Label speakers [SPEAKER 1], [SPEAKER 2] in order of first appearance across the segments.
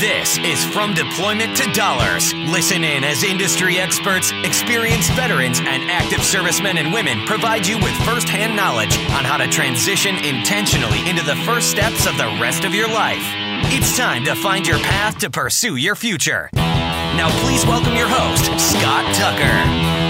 [SPEAKER 1] This is From Deployment to Dollars. Listen in as industry experts, experienced veterans, and active servicemen and women provide you with firsthand knowledge on how to transition intentionally into the first steps of the rest of your life. It's time to find your path to pursue your future. Now, please welcome your host, Scott Tucker.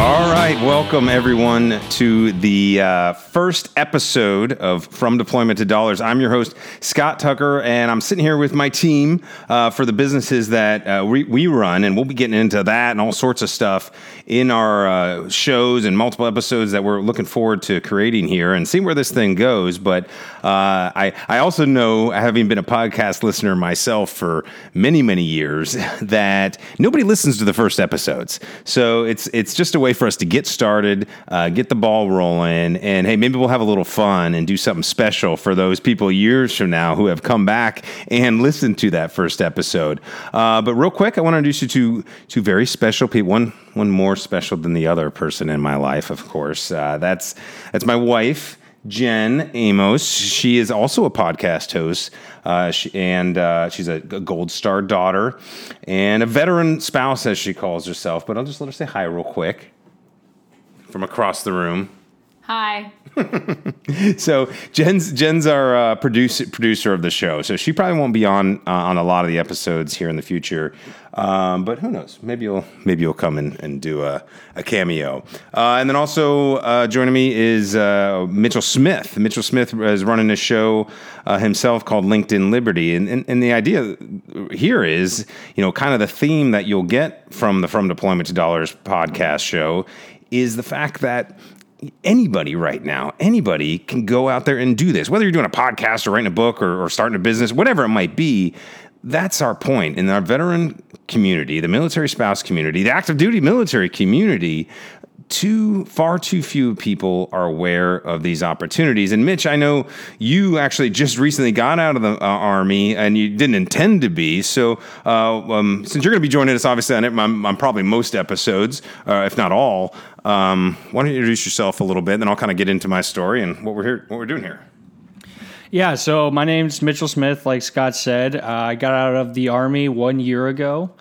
[SPEAKER 2] All right, welcome everyone to the uh, first episode of From Deployment to Dollars. I'm your host, Scott Tucker, and I'm sitting here with my team uh, for the businesses that uh, we, we, run, and we'll be getting into that and all sorts of stuff in our uh, shows and multiple episodes that we're looking forward to creating here and see where this thing goes. But uh, I, I also know, having been a podcast listener myself for many, many years, that nobody listens to the first episodes. So it's it's just a way for us to get started, uh, get the ball rolling, and hey, maybe we'll have a little fun and do something special for those people years from now who have come back and listened to that first episode. Uh, but real quick, I want to introduce you to two very special people. One one more special than the other person in my life, of course. Uh, that's that's my wife. Jen Amos. She is also a podcast host, uh, she, and uh, she's a, a, Gold Star daughter and a veteran spouse, as she calls herself. But I'll just let her say hi real quick from across the room.
[SPEAKER 3] Hi.
[SPEAKER 2] so Jen's Jen's our uh, producer producer of the show, so she probably won't be on uh, on a lot of the episodes here in the future. Um, but who knows? Maybe you'll maybe you'll come and, and do a, a cameo. Uh, and then also uh, joining me is uh, Mitchell Smith. Mitchell Smith is running a show uh, himself called LinkedIn Liberty, and, and and the idea here is you know kind of the theme that you'll get from the From Deployment to Dollars podcast show is the fact that anybody right now, anybody can go out there and do this. Whether you're doing a podcast or writing a book or, or, starting a business, whatever it might be, that's our point. In our veteran community, the military spouse community, the active duty military community, too far too few people are aware of these opportunities. And Mitch, I know you actually just recently got out of the uh, army and you didn't intend to be. So uh, um, since you're going to be joining us, obviously on, it, I'm probably most episodes, uh, if not all. Um, why don't you introduce yourself a little bit, and then I'll kind of get into my story and what we're here, what we're doing here.
[SPEAKER 4] Yeah, so my name's Mitchell Smith. Like Scott said, uh, I got out of the army one year ago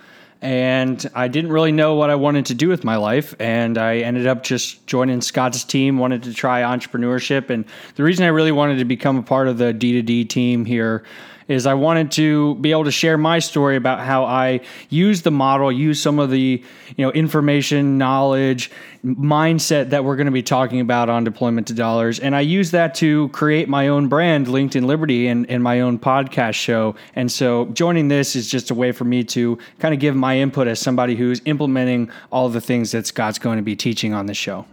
[SPEAKER 4] and I didn't really know what I wanted to do with my life. And I ended up just joining Scott's team, wanted to try entrepreneurship. And the reason I really wanted to become a part of the D2D team here is I wanted to be able to share my story about how I use the model, use some of the you know information, knowledge, mindset that we're going to be talking about on deployment to dollars, and I use that to create my own brand, LinkedIn Liberty, and, and my own podcast show. And so joining this is just a way for me to kind of give my input as somebody who's implementing all the things that Scott's going to be teaching on the show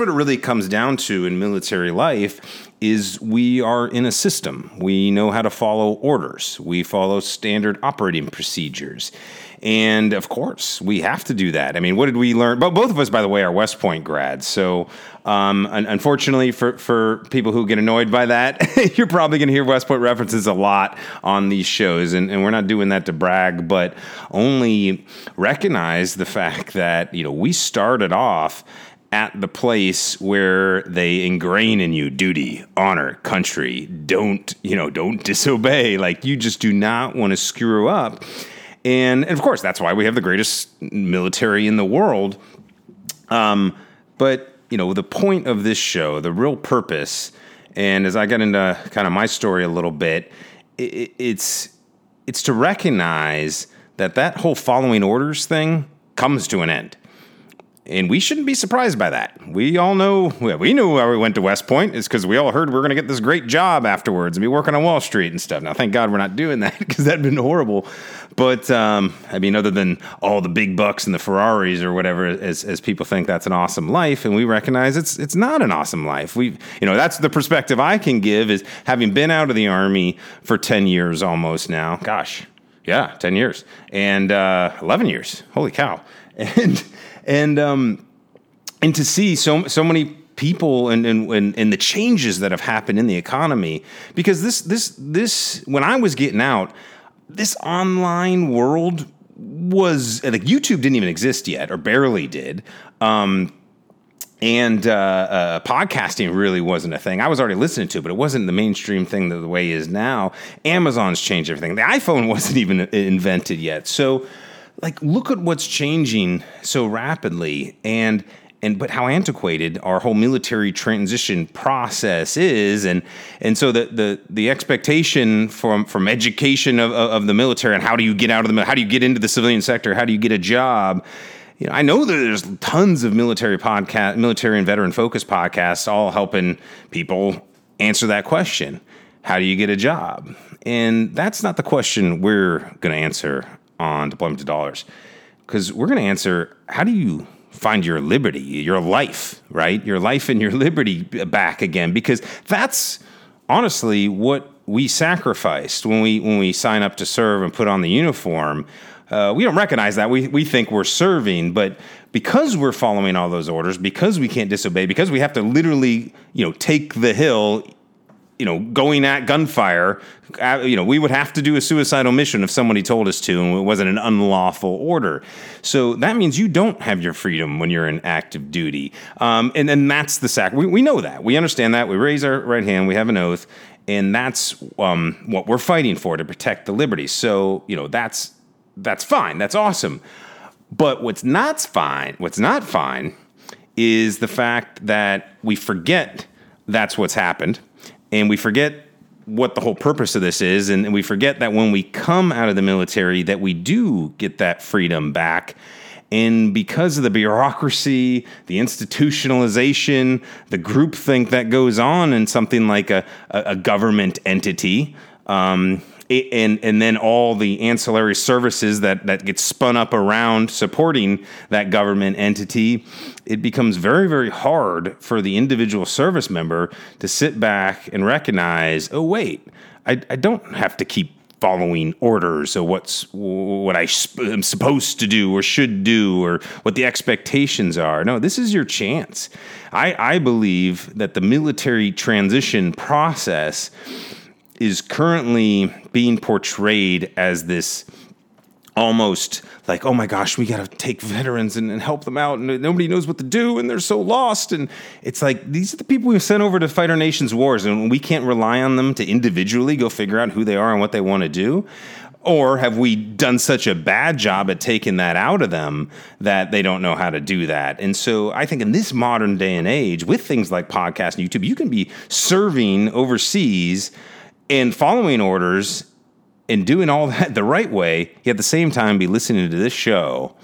[SPEAKER 2] what it really comes down to in military life is we are in a system. We know how to follow orders. We follow standard operating procedures. And of course, we have to do that. I mean, what did we learn? But both of us, by the way, are West Point grads. So, um, unfortunately, for, for people who get annoyed by that, you're probably going to hear West Point references a lot on these shows. And, and we're not doing that to brag, but only recognize the fact that, you know, we started off at the place where they ingrain in you duty, honor, country. Don't, you know, don't disobey. Like you just do not want to screw up. And, and of course, that's why we have the greatest military in the world. Um, but, you know, the point of this show, the real purpose, and as I get into kind of my story a little bit, it, it's it's to recognize that that whole following orders thing comes to an end and we shouldn't be surprised by that. We all know, we knew why we went to West Point is because we all heard we are going to get this great job afterwards and be working on Wall Street and stuff. Now, thank God we're not doing that because that'd been horrible. But um, I mean, other than all the big bucks and the Ferraris or whatever, as, as people think that's an awesome life, and we recognize it's it's not an awesome life. We, you know, that's the perspective I can give is having been out of the army for ten years almost now. Gosh, yeah, ten years and uh, eleven years. Holy cow! And and um, and to see so so many people and, and and the changes that have happened in the economy because this this this when I was getting out, this online world was like YouTube didn't even exist yet or barely did. Um, and uh, uh, podcasting really wasn't a thing. I was already listening to it, but it wasn't the mainstream thing that the way it is now. Amazon's changed everything. The iPhone wasn't even invented yet. So, like, look at what's changing so rapidly, and and but how antiquated our whole military transition process is, and and so the the the expectation from from education of of the military and how do you get out of the how do you get into the civilian sector, how do you get a job you know, I know that there's tons of military podcast, military and veteran focused podcasts, all helping people answer that question. How do you get a job? And that's not the question we're going to answer on deployment to dollars, because we're going to answer how do you find your liberty, your life, right? Your life and your liberty back again, because that's honestly what we sacrificed when we when we sign up to serve and put on the uniform uh, we don't recognize that. We, we think we're serving, but because we're following all those orders, because we can't disobey, because we have to literally, you know, take the hill, you know, going at gunfire, uh, you know, we would have to do a suicidal mission if somebody told us to and it wasn't an unlawful order. So that means you don't have your freedom when you're in active duty. Um, and then that's the sac. We, we know that. We understand that. We raise our right hand. We have an oath. And that's um, what we're fighting for to protect the liberty. So, you know, that's that's fine. That's awesome. But what's not fine, what's not fine is the fact that we forget that's what's happened and we forget what the whole purpose of this is and we forget that when we come out of the military that we do get that freedom back. And because of the bureaucracy, the institutionalization, the groupthink that goes on in something like a, a, government entity, um, and and then all the ancillary services that that get spun up around supporting that government entity it becomes very very hard for the individual service member to sit back and recognize oh wait I, I don't have to keep following orders or what's what I am supposed to do or should do or what the expectations are. No, this is your chance. I, I believe that the military transition process is currently being portrayed as this almost like, oh my gosh, we got to take veterans and, and, help them out, and nobody knows what to do, and they're so lost. And it's like these are the people we've sent over to fight our nation's wars, and we can't rely on them to individually go figure out who they are and what they want to do. Or have we done such a bad job at taking that out of them that they don't know how to do that? And so I think in this modern day and age, with things like podcast and YouTube, you can be serving overseas and following orders and doing all that the right way, yet at the same time be listening to this show,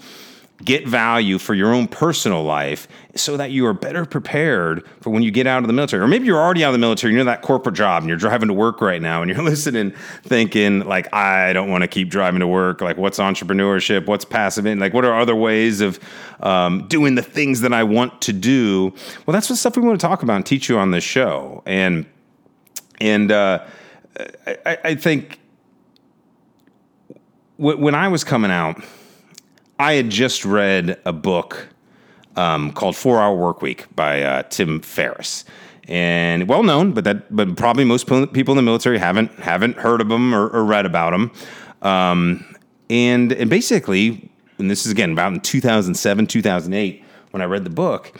[SPEAKER 2] get value for your own personal life so that you are better prepared for when you get out of the military. Or maybe you're already out of the military, you're in that corporate job and you're driving to work right now and you're listening, thinking, like, I don't want to keep driving to work. Like, what's entrepreneurship? What's passive in? Like, what are other ways of um, doing the things that I want to do? Well, that's what stuff we want to talk about and teach you on this show. And, and, uh, I, I think when I was coming out, I had just read a book um, called Four Hour Work Week by uh, Tim Ferriss, and well known, but that but probably most people in the military haven't haven't heard of him or, or read about him. Um, and and basically, and this is again about in 2007, 2008 when I read the book,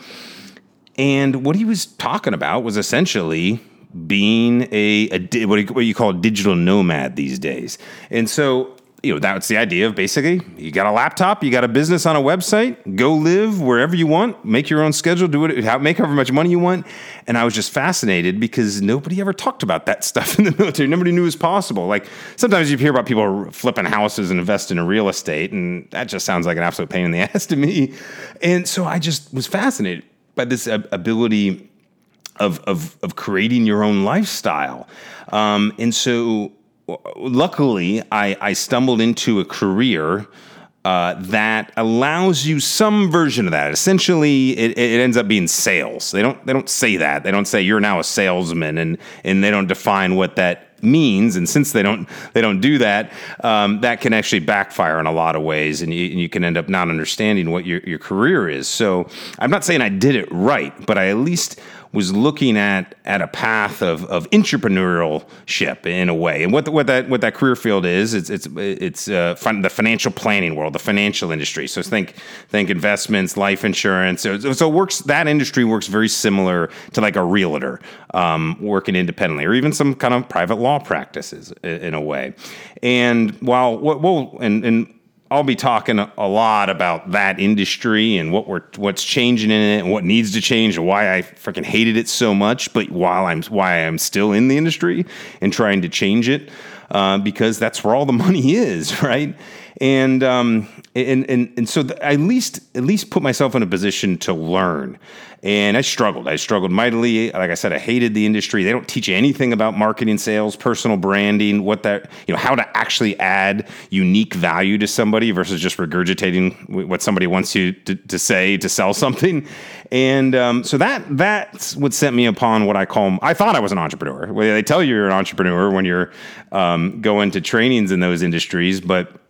[SPEAKER 2] and what he was talking about was essentially being a, a what, you, what you call a digital nomad these days. And so, you know, that's the idea of basically you got a laptop, you got a business on a website, go live wherever you want, make your own schedule, do it, make however much money you want. And I was just fascinated because nobody ever talked about that stuff in the military. Nobody knew it was possible. Like sometimes you hear about people flipping houses and investing in real estate, and that just sounds like an absolute pain in the ass to me. And so I just was fascinated by this ability of of of creating your own lifestyle. Um, and so, luckily, I, I stumbled into a career. Uh, that allows you some version of that. Essentially, it, it, ends up being sales. They don't they don't say that. They don't say you're now a salesman, and and they don't define what that means. And since they don't they don't do that, um, that can actually backfire in a lot of ways, and you, and you can end up not understanding what your your career is. So I'm not saying I did it right, but I at least was looking at at a path of of entrepreneurship in a way. And what the, what that what that career field is, it's it's it's uh, the financial planning world, the financial industry. So think think investments, life insurance. So, so works that industry works very similar to like a realtor um, working independently, or even some kind of private law practices in, in a way. And while well, and and I'll be talking a lot about that industry and what we're what's changing in it and what needs to change and why I freaking hated it so much. But while I'm why I'm still in the industry and trying to change it, uh, because that's where all the money is, right? And um, and and and so I at least at least put myself in a position to learn and I struggled. I struggled mightily. Like I said, I hated the industry. They don't teach you anything about marketing, sales, personal branding, what that you know, how to actually add unique value to somebody versus just regurgitating what somebody wants you to, to say to sell something. And um, so that that's what sent me upon what I call. I thought I was an entrepreneur. Well, they tell you you're an entrepreneur when you're um, going to trainings in those industries, but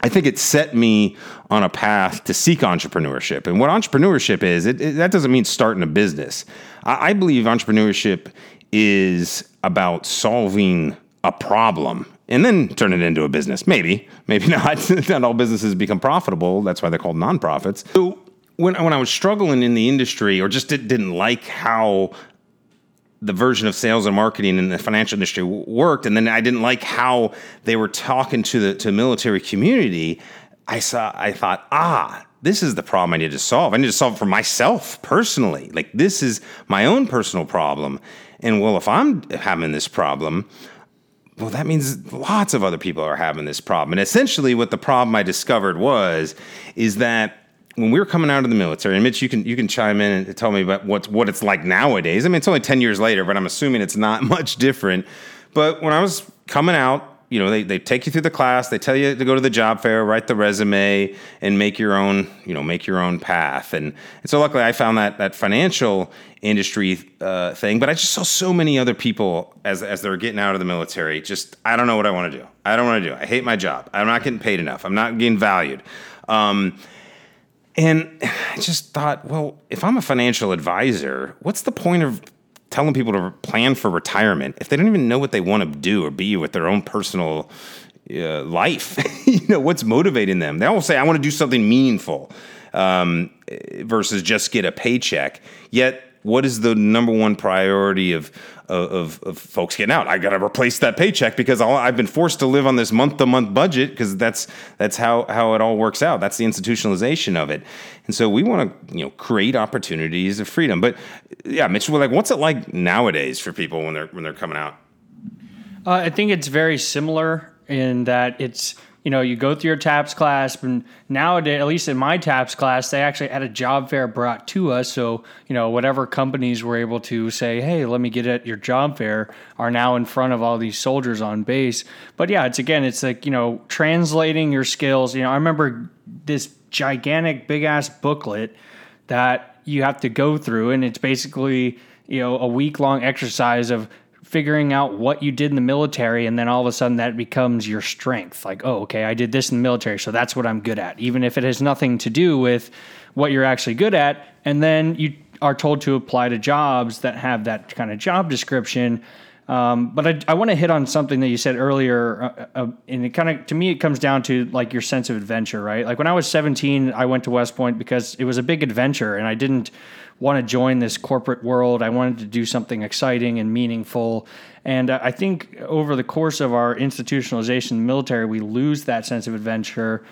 [SPEAKER 2] I think it set me on a path to seek entrepreneurship. And what entrepreneurship is, it, it, that doesn't mean starting a business. I, I believe entrepreneurship is about solving a problem and then turn it into a business. Maybe, maybe not. not all businesses become profitable. That's why they're called nonprofits. So when, when I was struggling in the industry or just did, didn't like how the version of sales and marketing in the financial industry worked, and then I didn't like how they were talking to the to military community. I saw, I thought, ah, this is the problem I need to solve. I need to solve it for myself personally. Like this is my own personal problem. And well, if I'm having this problem, well, that means lots of other people are having this problem. And essentially, what the problem I discovered was, is that when we were coming out of the military, and Mitch, you can you can chime in and tell me about what's what it's like nowadays. I mean, it's only ten years later, but I'm assuming it's not much different. But when I was coming out, you know, they, they take you through the class, they tell you to go to the job fair, write the resume, and make your own, you know, make your own path. And, and so luckily I found that that financial industry uh, thing, but I just saw so many other people as, as they were getting out of the military. Just, I don't know what I want to do. I don't want to do. I hate my job. I'm not getting paid enough. I'm not getting valued. Um, and I just thought, well, if I'm a financial advisor, what's the point of telling people to plan for retirement if they don't even know what they want to do or be with their own personal uh, life? you know, what's motivating them? They all say, I want to do something meaningful um, versus just get a paycheck. Yet, what is the number one priority of of, of folks getting out. I got to replace that paycheck because i have been forced to live on this month to month budget because that's that's how how it all works out. That's the institutionalization of it. And so we want to you know create opportunities of freedom. But yeah, Mitch, like what's it like nowadays for people when they're when they're coming out?
[SPEAKER 4] Uh, I think it's very similar in that it's you know, you go through your TAPS class, and nowadays, at least in my TAPS class, they actually had a job fair brought to us. So, you know, whatever companies were able to say, hey, let me get at your job fair are now in front of all these soldiers on base. But yeah, it's again, it's like, you know, translating your skills. You know, I remember this gigantic, big ass booklet that you have to go through, and it's basically, you know, a week long exercise of figuring out what you did in the military and then all of a sudden that becomes your strength. Like oh okay i did this in the military so that's what i'm good at even if it has nothing to do with what you're actually good at. And then you are told to apply to jobs that have that kind of job description. Um, but I, I want to hit on something that you said earlier, uh, uh, and it kind of to me it comes down to like your sense of adventure, right? Like when I was 17, I went to West Point because it was a big adventure, and I didn't want to join this corporate world. I wanted to do something exciting and meaningful. And uh, I think over the course of our institutionalization in the military, we lose that sense of adventure.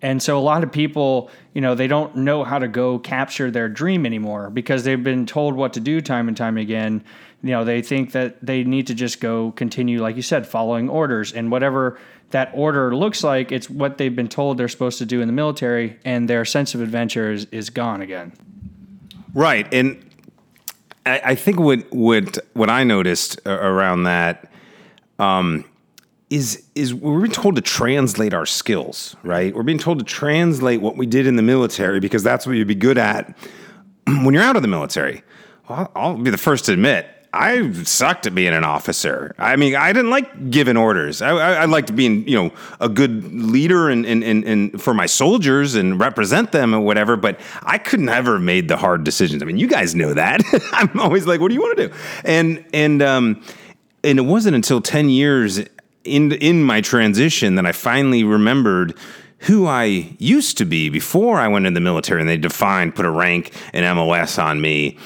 [SPEAKER 4] And so a lot of people, you know, they don't know how to go capture their dream anymore because they've been told what to do time and time again. You know, they think that they need to just go continue, like you said, following orders and whatever that order looks like, it's what they've been told they're supposed to do in the military, and their sense of adventure is, is gone again.
[SPEAKER 2] Right, and I, I think what what what I noticed around that um, is is we're being told to translate our skills. Right, we're being told to translate what we did in the military because that's what you'd be good at when you're out of the military. I'll be the first to admit I sucked at being an officer. I mean, I didn't like giving orders. I, I, I liked being, you know, a good leader and, and, and, and for my soldiers and represent them and whatever. But I couldn't ever have made the hard decisions. I mean, you guys know that. I'm always like, what do you want to do? And and um, and it wasn't until ten years in in my transition that I finally remembered who I used to be before I went in the military and they defined, put a rank and MOS on me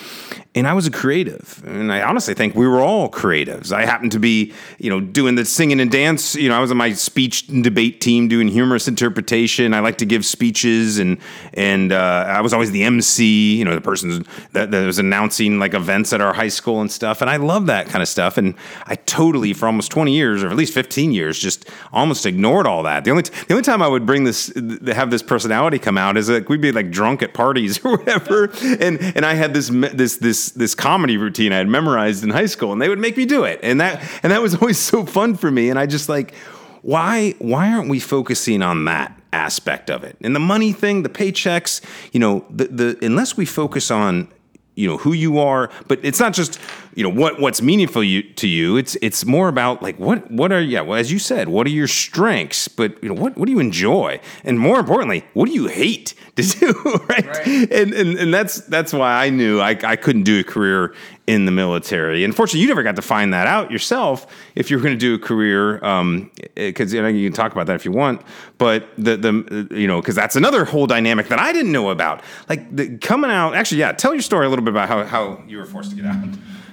[SPEAKER 2] and I was a creative. And I honestly think we were all creatives. I happened to be, you know, doing the singing and dance. You know, I was on my speech and debate team doing humorous interpretation. I like to give speeches, and and uh, I was always the MC. You know, the person that, that, was announcing like events at our high school and stuff. And I love that kind of stuff. And I totally, for almost twenty years, or at least fifteen years, just almost ignored all that. The only t- the only time I would bring this, have this personality come out is like we'd be like drunk at parties or whatever, and and I had this this this this comedy routine I had memorized in high school, and they would make me do it, and that and that was always so fun for me. And I just like, why why aren't we focusing on that aspect of it? And the money thing, the paychecks, you know, the the unless we focus on you know who you are but it's not just you know what what's meaningful you, to you it's it's more about like what what are yeah well as you said what are your strengths but you know what what do you enjoy and more importantly what do you hate to do right, right. And, and and that's that's why I knew I, I couldn't do a career in the military. Unfortunately, you never got to find that out yourself if you were going to do a career, because um, you, know, you can talk about that if you want. But the the you know because that's another whole dynamic that I didn't know about. Like the, coming out, actually, yeah. Tell your story a little bit about how how you were forced to get out.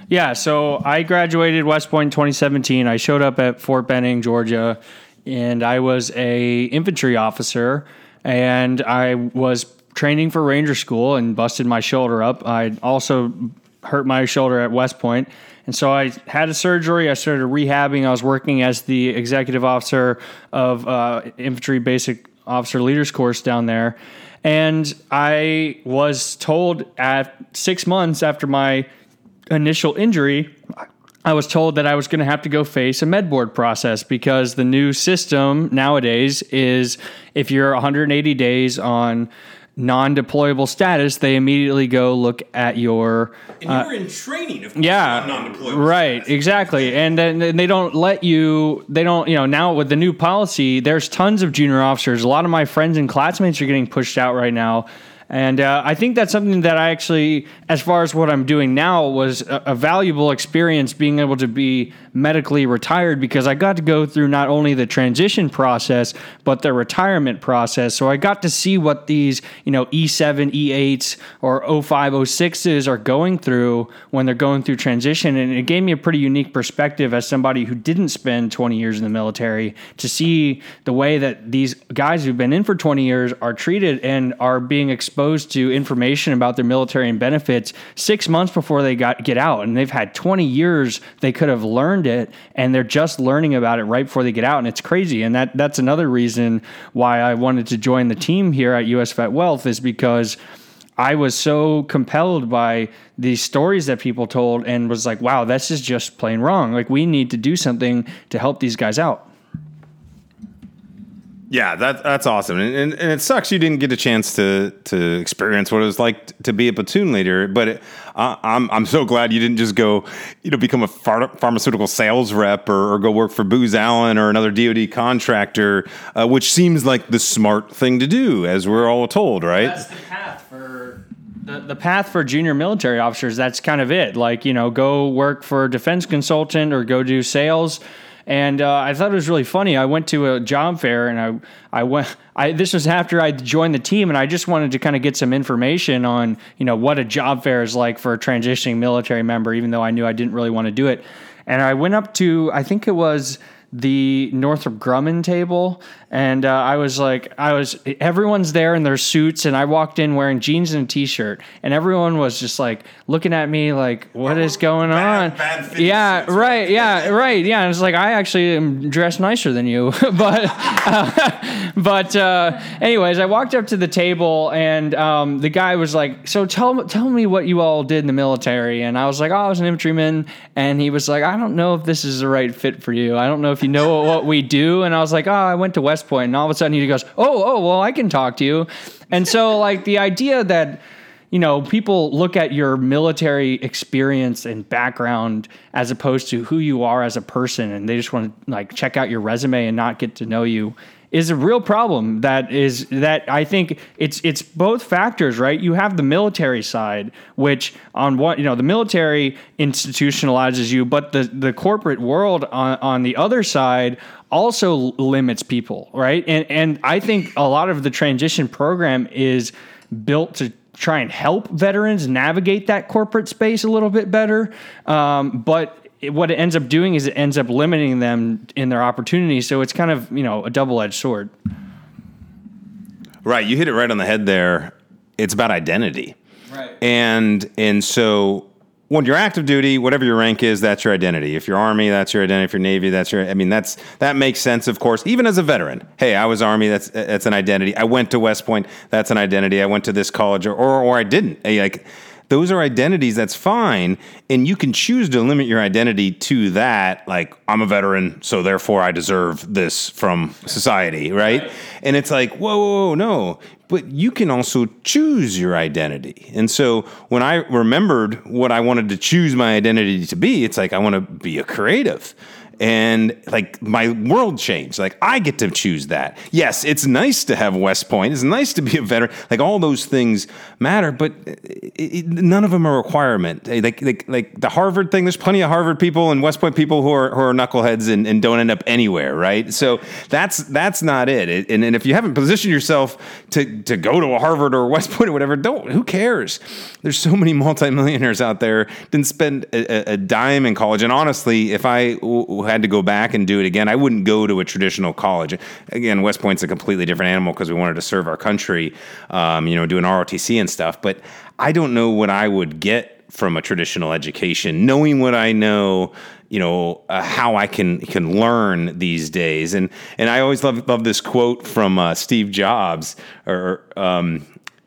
[SPEAKER 4] Yeah, so I graduated West Point in 2017. I showed up at Fort Benning, Georgia, and I was a infantry officer, and I was training for Ranger School and busted my shoulder up. I also hurt my shoulder at West Point. And so I had a surgery. I started rehabbing. I was working as the executive officer of uh, infantry basic officer leaders course down there. And I was told at six months after my initial injury, I was told that I was going to have to go face a med board process because the new system nowadays is if you're 180 days on non-deployable status, they immediately go look at your.
[SPEAKER 2] And uh, you're in training, of
[SPEAKER 4] course, yeah,
[SPEAKER 2] non-deployable.
[SPEAKER 4] Right, status. exactly, and then they don't let you. They don't, you know, now with the new policy, there's tons of junior officers. A lot of my friends and classmates are getting pushed out right now and uh, I think that's something that I actually, as far as what I'm doing now, was a, a, valuable experience being able to be medically retired because I got to go through not only the transition process, but the retirement process. So I got to see what these, you know, E7, E8s, or 05, 06s are going through when they're going through transition. And it gave me a pretty unique perspective as somebody who didn't spend 20 years in the military to see the way that these guys who've been in for 20 years are treated and are being exposed exposed to information about their military and benefits six months before they got get out, and they've had 20 years they could have learned it, and they're just learning about it right before they get out, and it's crazy. And that that's another reason why I wanted to join the team here at US Wealth is because. I was so compelled by these stories that people told and was like, wow, this is just plain wrong. Like, we need to do something to help these guys out.
[SPEAKER 2] Yeah, that that's awesome, and, and, and it sucks you didn't get a chance to to experience what it was like to be a platoon leader. But it, uh, I'm I'm so glad you didn't just go, you know, become a phar- pharmaceutical sales rep or, or, go work for Booz Allen or another DoD contractor, uh, which seems like the smart thing to do, as we're all told, right?
[SPEAKER 4] That's the path for the, the path for junior military officers. That's kind of it. Like you know, go work for a defense consultant or go do sales and uh, I thought it was really funny. I went to a job fair, and I I went. I this was after I joined the team, and I just wanted to kind of get some information on you know what a job fair is like for a transitioning military member, even though I knew I didn't really want to do it. And I went up to I think it was the Northrop Grumman table, and uh, I was like, I was everyone's there in their suits, and I walked in wearing jeans and a t-shirt, and everyone was just like looking at me like, "What is going
[SPEAKER 2] bad,
[SPEAKER 4] on?"
[SPEAKER 2] Bad
[SPEAKER 4] yeah, right, yeah, right, yeah. And it's like I actually am dressed nicer than you, but uh, but uh, anyways, I walked up to the table, and um, the guy was like, "So tell tell me what you all did in the military," and I was like, "Oh, I was an infantryman," and he was like, "I don't know if this is the right fit for you. I don't know if you know what we do," and I was like, "Oh, I went to West." West Point, and all of a sudden he goes, "Oh, oh, well, I can talk to you." And so, like the idea that you know, people look at your military experience and background as opposed to who you are as a person, and they just want to like check out your resume and not get to know you is a real problem that is that I think it's it's both factors, right? You have the military side, which on what you know, the military institutionalizes you, but the the corporate world on on the other side also limits people, right? And and I think a lot of the transition program is built to try and help veterans navigate that corporate space a little bit better. Um, but it, what it ends up doing is it ends up limiting them in their opportunities. So it's kind of you know a double edged sword.
[SPEAKER 2] Right, you hit it right on the head there. It's about identity.
[SPEAKER 4] Right.
[SPEAKER 2] And and so when you're active duty, whatever your rank is, that's your identity. If you're Army, that's your identity. If you're Navy, that's your. I mean, that's that makes sense, of course. Even as a veteran, hey, I was Army. That's that's an identity. I went to West Point. That's an identity. I went to this college, or or, or I didn't. Like those are identities that's fine and you can choose to limit your identity to that like i'm a veteran so therefore i deserve this from society right, right. and it's like whoa, whoa, whoa no but you can also choose your identity. And so when I remembered what I wanted to choose my identity to be, it's like I want to be a creative and like my world changed. Like I get to choose that. Yes, it's nice to have West Point. It's nice to be a veteran. Like all those things matter, but uh, it, it, none of them are a requirement. Like, like like the Harvard thing. There's plenty of Harvard people and West Point people who are who are knuckleheads and, and don't end up anywhere, right? So that's that's not it. And, and if you haven't positioned yourself to to go to a Harvard or West Point or whatever, don't. Who cares? There's so many multimillionaires out there didn't spend a, a dime in college. And honestly, if I w- had to go back and do it again, I wouldn't go to a traditional college. Again, West Point's a completely different animal because we wanted to serve our country, um, you know, doing ROTC and stuff. But I don't know what I would get from a traditional education, knowing what I know, you know, uh, how I can can learn these days. And and I always love love this quote from uh, Steve Jobs, or um,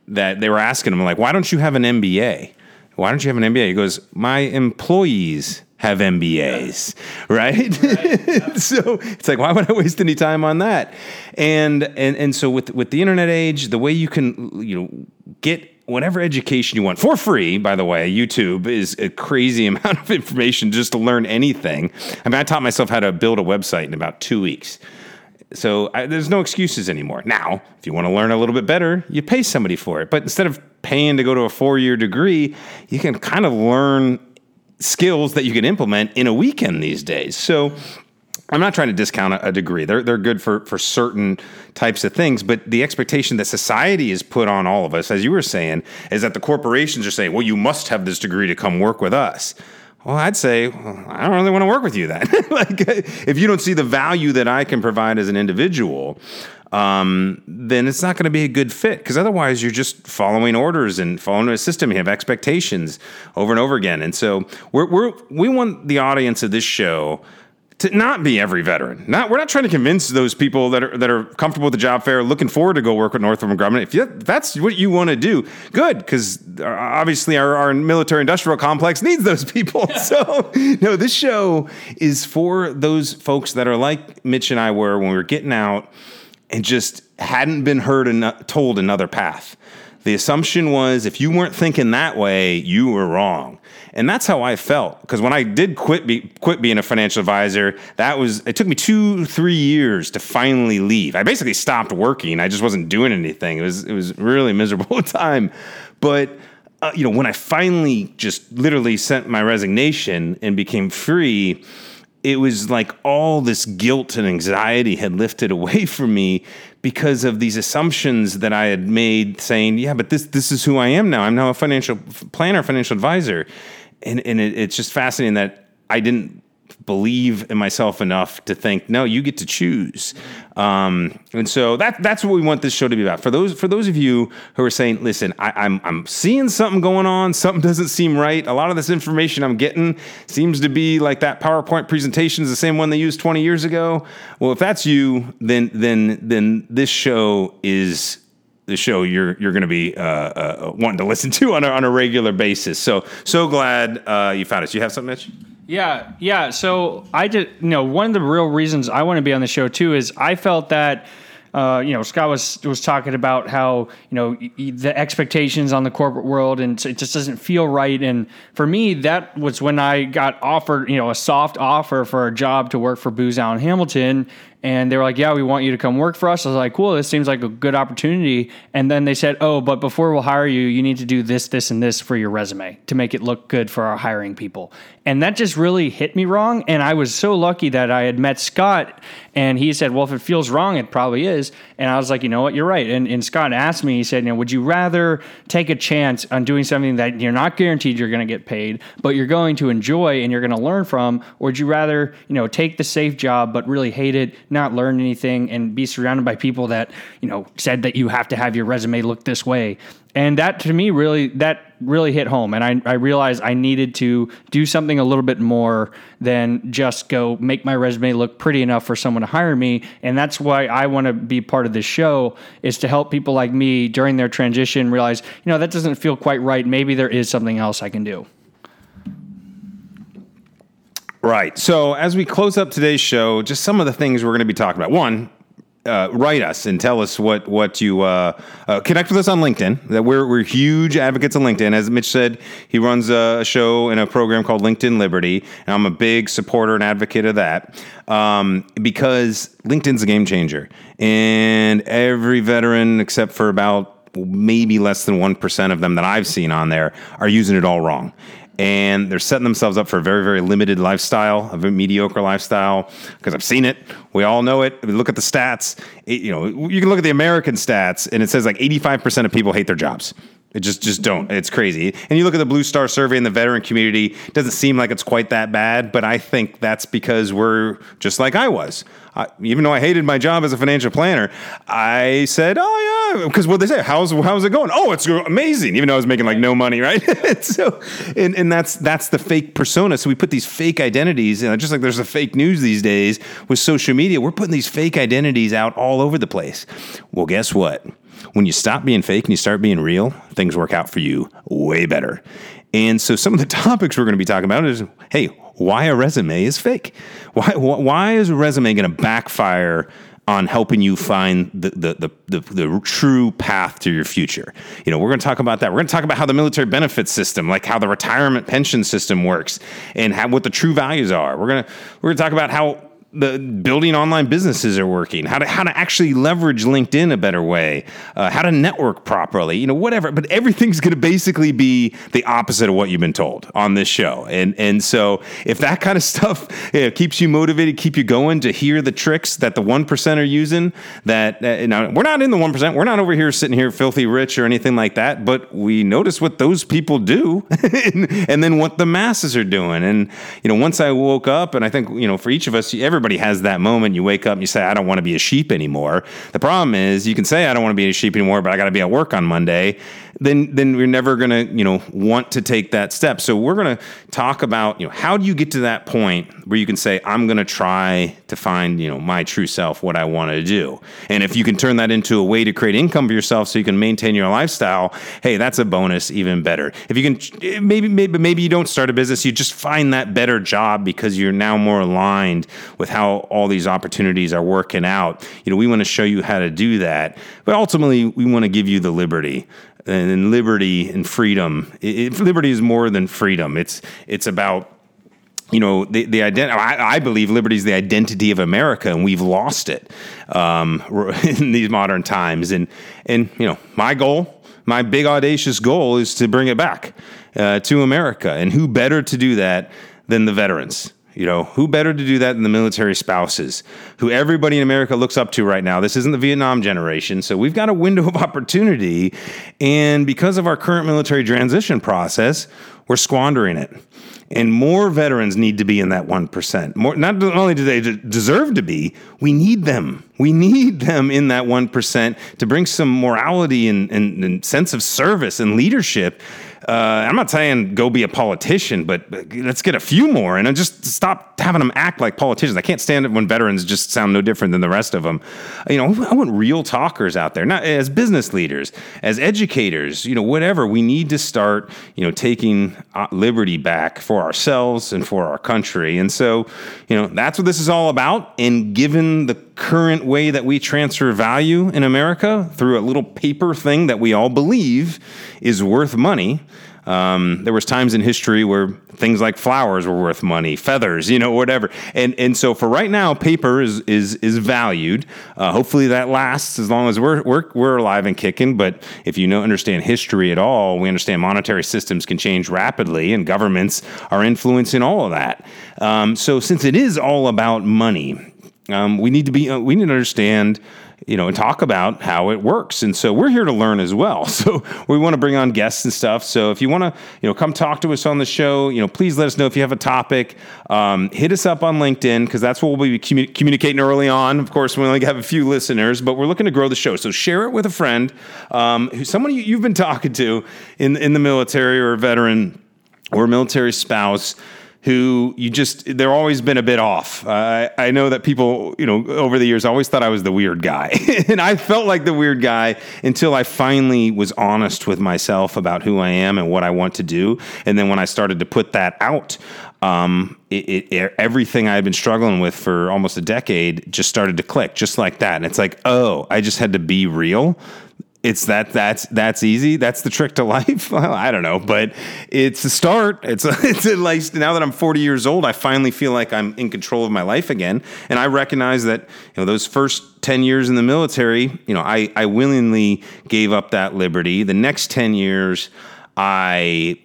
[SPEAKER 2] that they were asking him like, "Why don't you have an MBA? Why don't you have an MBA?" He goes, "My employees." Have MBAs, right? right. so it's like, why would I waste any time on that? And and and so with with the internet age, the way you can you know get whatever education you want for free. By the way, YouTube is a crazy amount of information just to learn anything. I mean, I taught myself how to build a website in about two weeks. So I, there's no excuses anymore. Now, if you want to learn a little bit better, you pay somebody for it. But instead of paying to go to a four year degree, you can kind of learn skills that you can implement in a weekend these days. So I'm not trying to discount a, degree. They're they're good for for certain types of things, but the expectation that society has put on all of us, as you were saying, is that the corporations are saying, "Well, you must have this degree to come work with us." Well, I'd say well, I don't really want to work with you then. like, if you don't see the value that I can provide as an individual, um, then it's not going to be a good fit because otherwise you're just following orders and following a system. You have expectations over and over again, and so we're, we're we want the audience of this show to not be every veteran. Not we're not trying to convince those people that are that are comfortable with the job fair, looking forward to go work with Northrop Grumman. If, you, if that's what you want to do, good, because obviously our, our military industrial complex needs those people. so no, this show is for those folks that are like Mitch and I were when we were getting out and just hadn't been heard and told another path. The assumption was if you weren't thinking that way, you were wrong. And that's how I felt. Because when I did quit, be, quit being a financial advisor, that was, it took me two, three years to finally leave. I basically stopped working. I just wasn't doing anything. It was, it was really miserable time. But, uh, you know, when I finally just literally sent my resignation and became free, it was like all this guilt and anxiety had lifted away from me because of these assumptions that I had made saying, yeah, but this this is who I am now. I'm now a financial planner, financial advisor. And and it, it's just fascinating that I didn't believe in myself enough to think, no, you get to choose. Um, and so that that's what we want this show to be about. For those for those of you who are saying, listen, I, I'm I'm seeing something going on, something doesn't seem right. A lot of this information I'm getting seems to be like that PowerPoint presentation is the same one they used 20 years ago. Well, if that's you, then then then this show is the show you're you're going to be uh, uh, wanting to listen to on a, on a regular basis. So so glad uh, you found us. You have something, Mitch?
[SPEAKER 4] Yeah, yeah. So I did. You know, one of the real reasons I want to be on the show too is I felt that uh, you know, Scott was was talking about how you know the expectations on the corporate world, and it just doesn't feel right. And for me, that was when I got offered, you know, a soft offer for a job to work for Booz Allen Hamilton, and they were like, "Yeah, we want you to come work for us." I was like, "Cool, this seems like a good opportunity." And then they said, "Oh, but before we'll hire you, you need to do this, this, and this for your resume to make it look good for our hiring people." And that just really hit me wrong. And I was so lucky that I had met Scott, and he said, "Well, if it feels wrong, it probably is." And I was like, "You know what? You're right." And, and Scott asked me, he said, "You know, would you rather take a chance on doing something that you're not guaranteed you're going to get paid, but you're going to enjoy and you're going to learn from, or would you rather, you know, take the safe job but really hate it, not learn anything, and be surrounded by people that, you know, said that you have to have your resume look this way?" and that to me really that really hit home. And I, I realized i needed to do something a little bit more than just go make my resume look pretty enough for someone to hire me. And that's why i want to be part of this show is to help people like me during their transition realize you know that doesn't feel quite right. Maybe there is something else i can do
[SPEAKER 2] Right. So as we close up today's show, just some of the things we're going to be talking about. One, uh, write us and tell us what what you uh, uh, connect with us on LinkedIn. That we're we're huge advocates of LinkedIn. As Mitch said, he runs a show and a program called LinkedIn Liberty, and I'm a big supporter and advocate of that um, because LinkedIn's a game changer, and every veteran except for about maybe less than 1% of them that I've seen on there are using it all wrong and they're setting themselves up for a very, very limited lifestyle, a mediocre lifestyle. Because I've seen it, we all know it. We look at the stats. It, you know, you can look at the American stats, and it says like 85% of people hate their jobs. It just just don't. It's crazy. And you look at the Blue Star survey in the veteran community, it doesn't seem like it's quite that bad, but I think that's because we're just like I was. I, even though I hated my job as a financial planner, I said, "Oh yeah," because what they say, "How's how's it going?" "Oh, it's amazing," even though I was making like no money, right? so, and and that's that's the fake persona. So we put these fake identities, and just like there's a fake news these days with social media, we're putting these fake identities out all over the place. Well, guess what? When you stop being fake and you start being real, things work out for you way better. And so some of the topics we're going to be talking about is, hey, why a resume is fake. Why, why is a resume going to backfire on helping you find the, the, the, the, the true path to your future. You know, we're going to talk about that. We're going to talk about how the military benefits system, like how the retirement pension system works and how, what the true values are. We're going to, we're going to talk about how the building online businesses are working, how to how to actually leverage LinkedIn a better way, uh, how to network properly, you know, whatever. But everything's going to basically be the opposite of what you've been told on this show, and and so if that kind of stuff you know, keeps you motivated, keep you going to hear the tricks that the one percent are using, that uh, now we're not in the one percent, we're not over here sitting here filthy rich or anything like that, but we notice what those people do, and, and then what the masses are doing, and you know, once I woke up, and I think you know, for each of us, everybody everybody has that moment. You wake up and you say, I don't want to be a sheep anymore. The problem is you can say, I don't want to be a sheep anymore, but I got to be at work on Monday then then we're never going to you know want to take that step. So we're going to talk about you know how do you get to that point where you can say I'm going to try to find you know my true self, what I want to do, and if you can turn that into a way to create income for yourself so you can maintain your lifestyle, hey, that's a bonus, even better. If you can maybe maybe maybe you don't start a business, you just find that better job because you're now more aligned with how all these opportunities are working out. You know, we want to show you how to do that, but ultimately we want to give you the liberty and liberty and freedom. It, liberty is more than freedom. It's it's about you know the the identity. I, I, believe liberty is the identity of America, and we've lost it um, in these modern times. And and you know my goal, my big audacious goal, is to bring it back uh, to America. And who better to do that than the veterans? You know, who better to do that than the military spouses, who everybody in America looks up to right now? This isn't the Vietnam generation. So we've got a window of opportunity. And because of our current military transition process, we're squandering it. And more veterans need to be in that 1%. More, not only do they deserve to be, we need them. We need them in that 1% to bring some morality and, and, and sense of service and leadership uh, I'm not saying go be a politician, but let's get a few more and just stop having them act like politicians. I can't stand it when veterans just sound no different than the rest of them. You know, I want real talkers out there, not as business leaders, as educators, you know, whatever. We need to start, you know, taking uh, liberty back for ourselves and for our country. And so, you know, that's what this is all about. And given the current way that we transfer value in America through a little paper thing that we all believe is worth money. Um, there was times in history where things like flowers were worth money, feathers, you know, whatever. And and so for right now, paper is is is valued. Uh, hopefully that lasts as long as we're we're we're alive and kicking. But if you know understand history at all, we understand monetary systems can change rapidly, and governments are influencing all of that. Um, so since it is all about money, um, we need to be uh, we need to understand you know, and talk about how it works. And so we're here to learn as well. So we want to bring on guests and stuff. So if you want to, you know, come talk to us on the show, you know, please let us know if you have a topic. Um, hit us up on LinkedIn because that's what we'll be commu- communicating early on. Of course, we only have a few listeners, but we're looking to grow the show. So share it with a friend, um, who someone you, you've been talking to in in the military or a veteran or a military spouse who you just they're always been a bit off. Uh, I know that people, you know, over the years always thought I was the weird guy, and I felt like the weird guy until I finally was honest with myself about who I am and what I want to do. And then when I started to put that out, um, it, it, everything I had been struggling with for almost a decade just started to click, just like that. And it's like, oh, I just had to be real it's that that's that's easy. That's the trick to life. Well, I don't know, but it's a start. It's a, it's now that I'm 40 years old, I finally feel like I'm in control of my life again, and I recognize that you know those first 10 years in the military, you know, I I willingly gave up that liberty. The next 10 years, I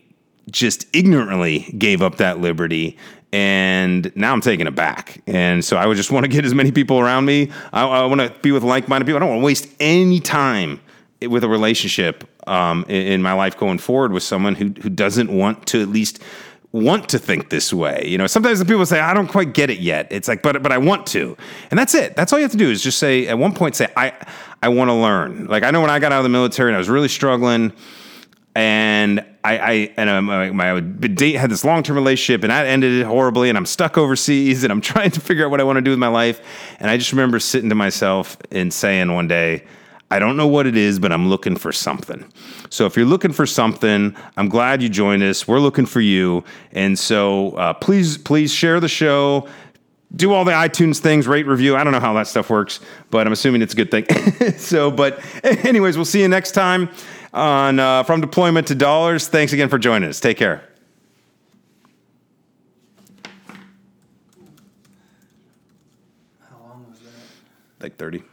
[SPEAKER 2] just ignorantly gave up that liberty and now I'm taking it back. And so I would just want to get as many people around me. I, I want to be with like-minded people. I don't want to waste any time with a relationship um, in, in, my life going forward with someone who who doesn't want to at least want to think this way. You know, sometimes the people say, I don't quite get it yet. It's like, but but I want to. And that's it. That's all you have to do is just say at one point say, I I want to learn. Like I know when I got out of the military and I was really struggling and I, I and um, my, my date had this long term relationship, and that ended horribly. And I'm stuck overseas, and I'm trying to figure out what I want to do with my life. And I just remember sitting to myself and saying one day, I don't know what it is, but I'm looking for something. So if you're looking for something, I'm glad you joined us. We're looking for you, and so uh, please, please share the show. Do all the iTunes things, rate, review. I don't know how that stuff works, but I'm assuming it's a good thing. so, but anyways, we'll see you next time on uh, From Deployment to Dollars. Thanks again for joining us. Take care. How long was that? Like 30.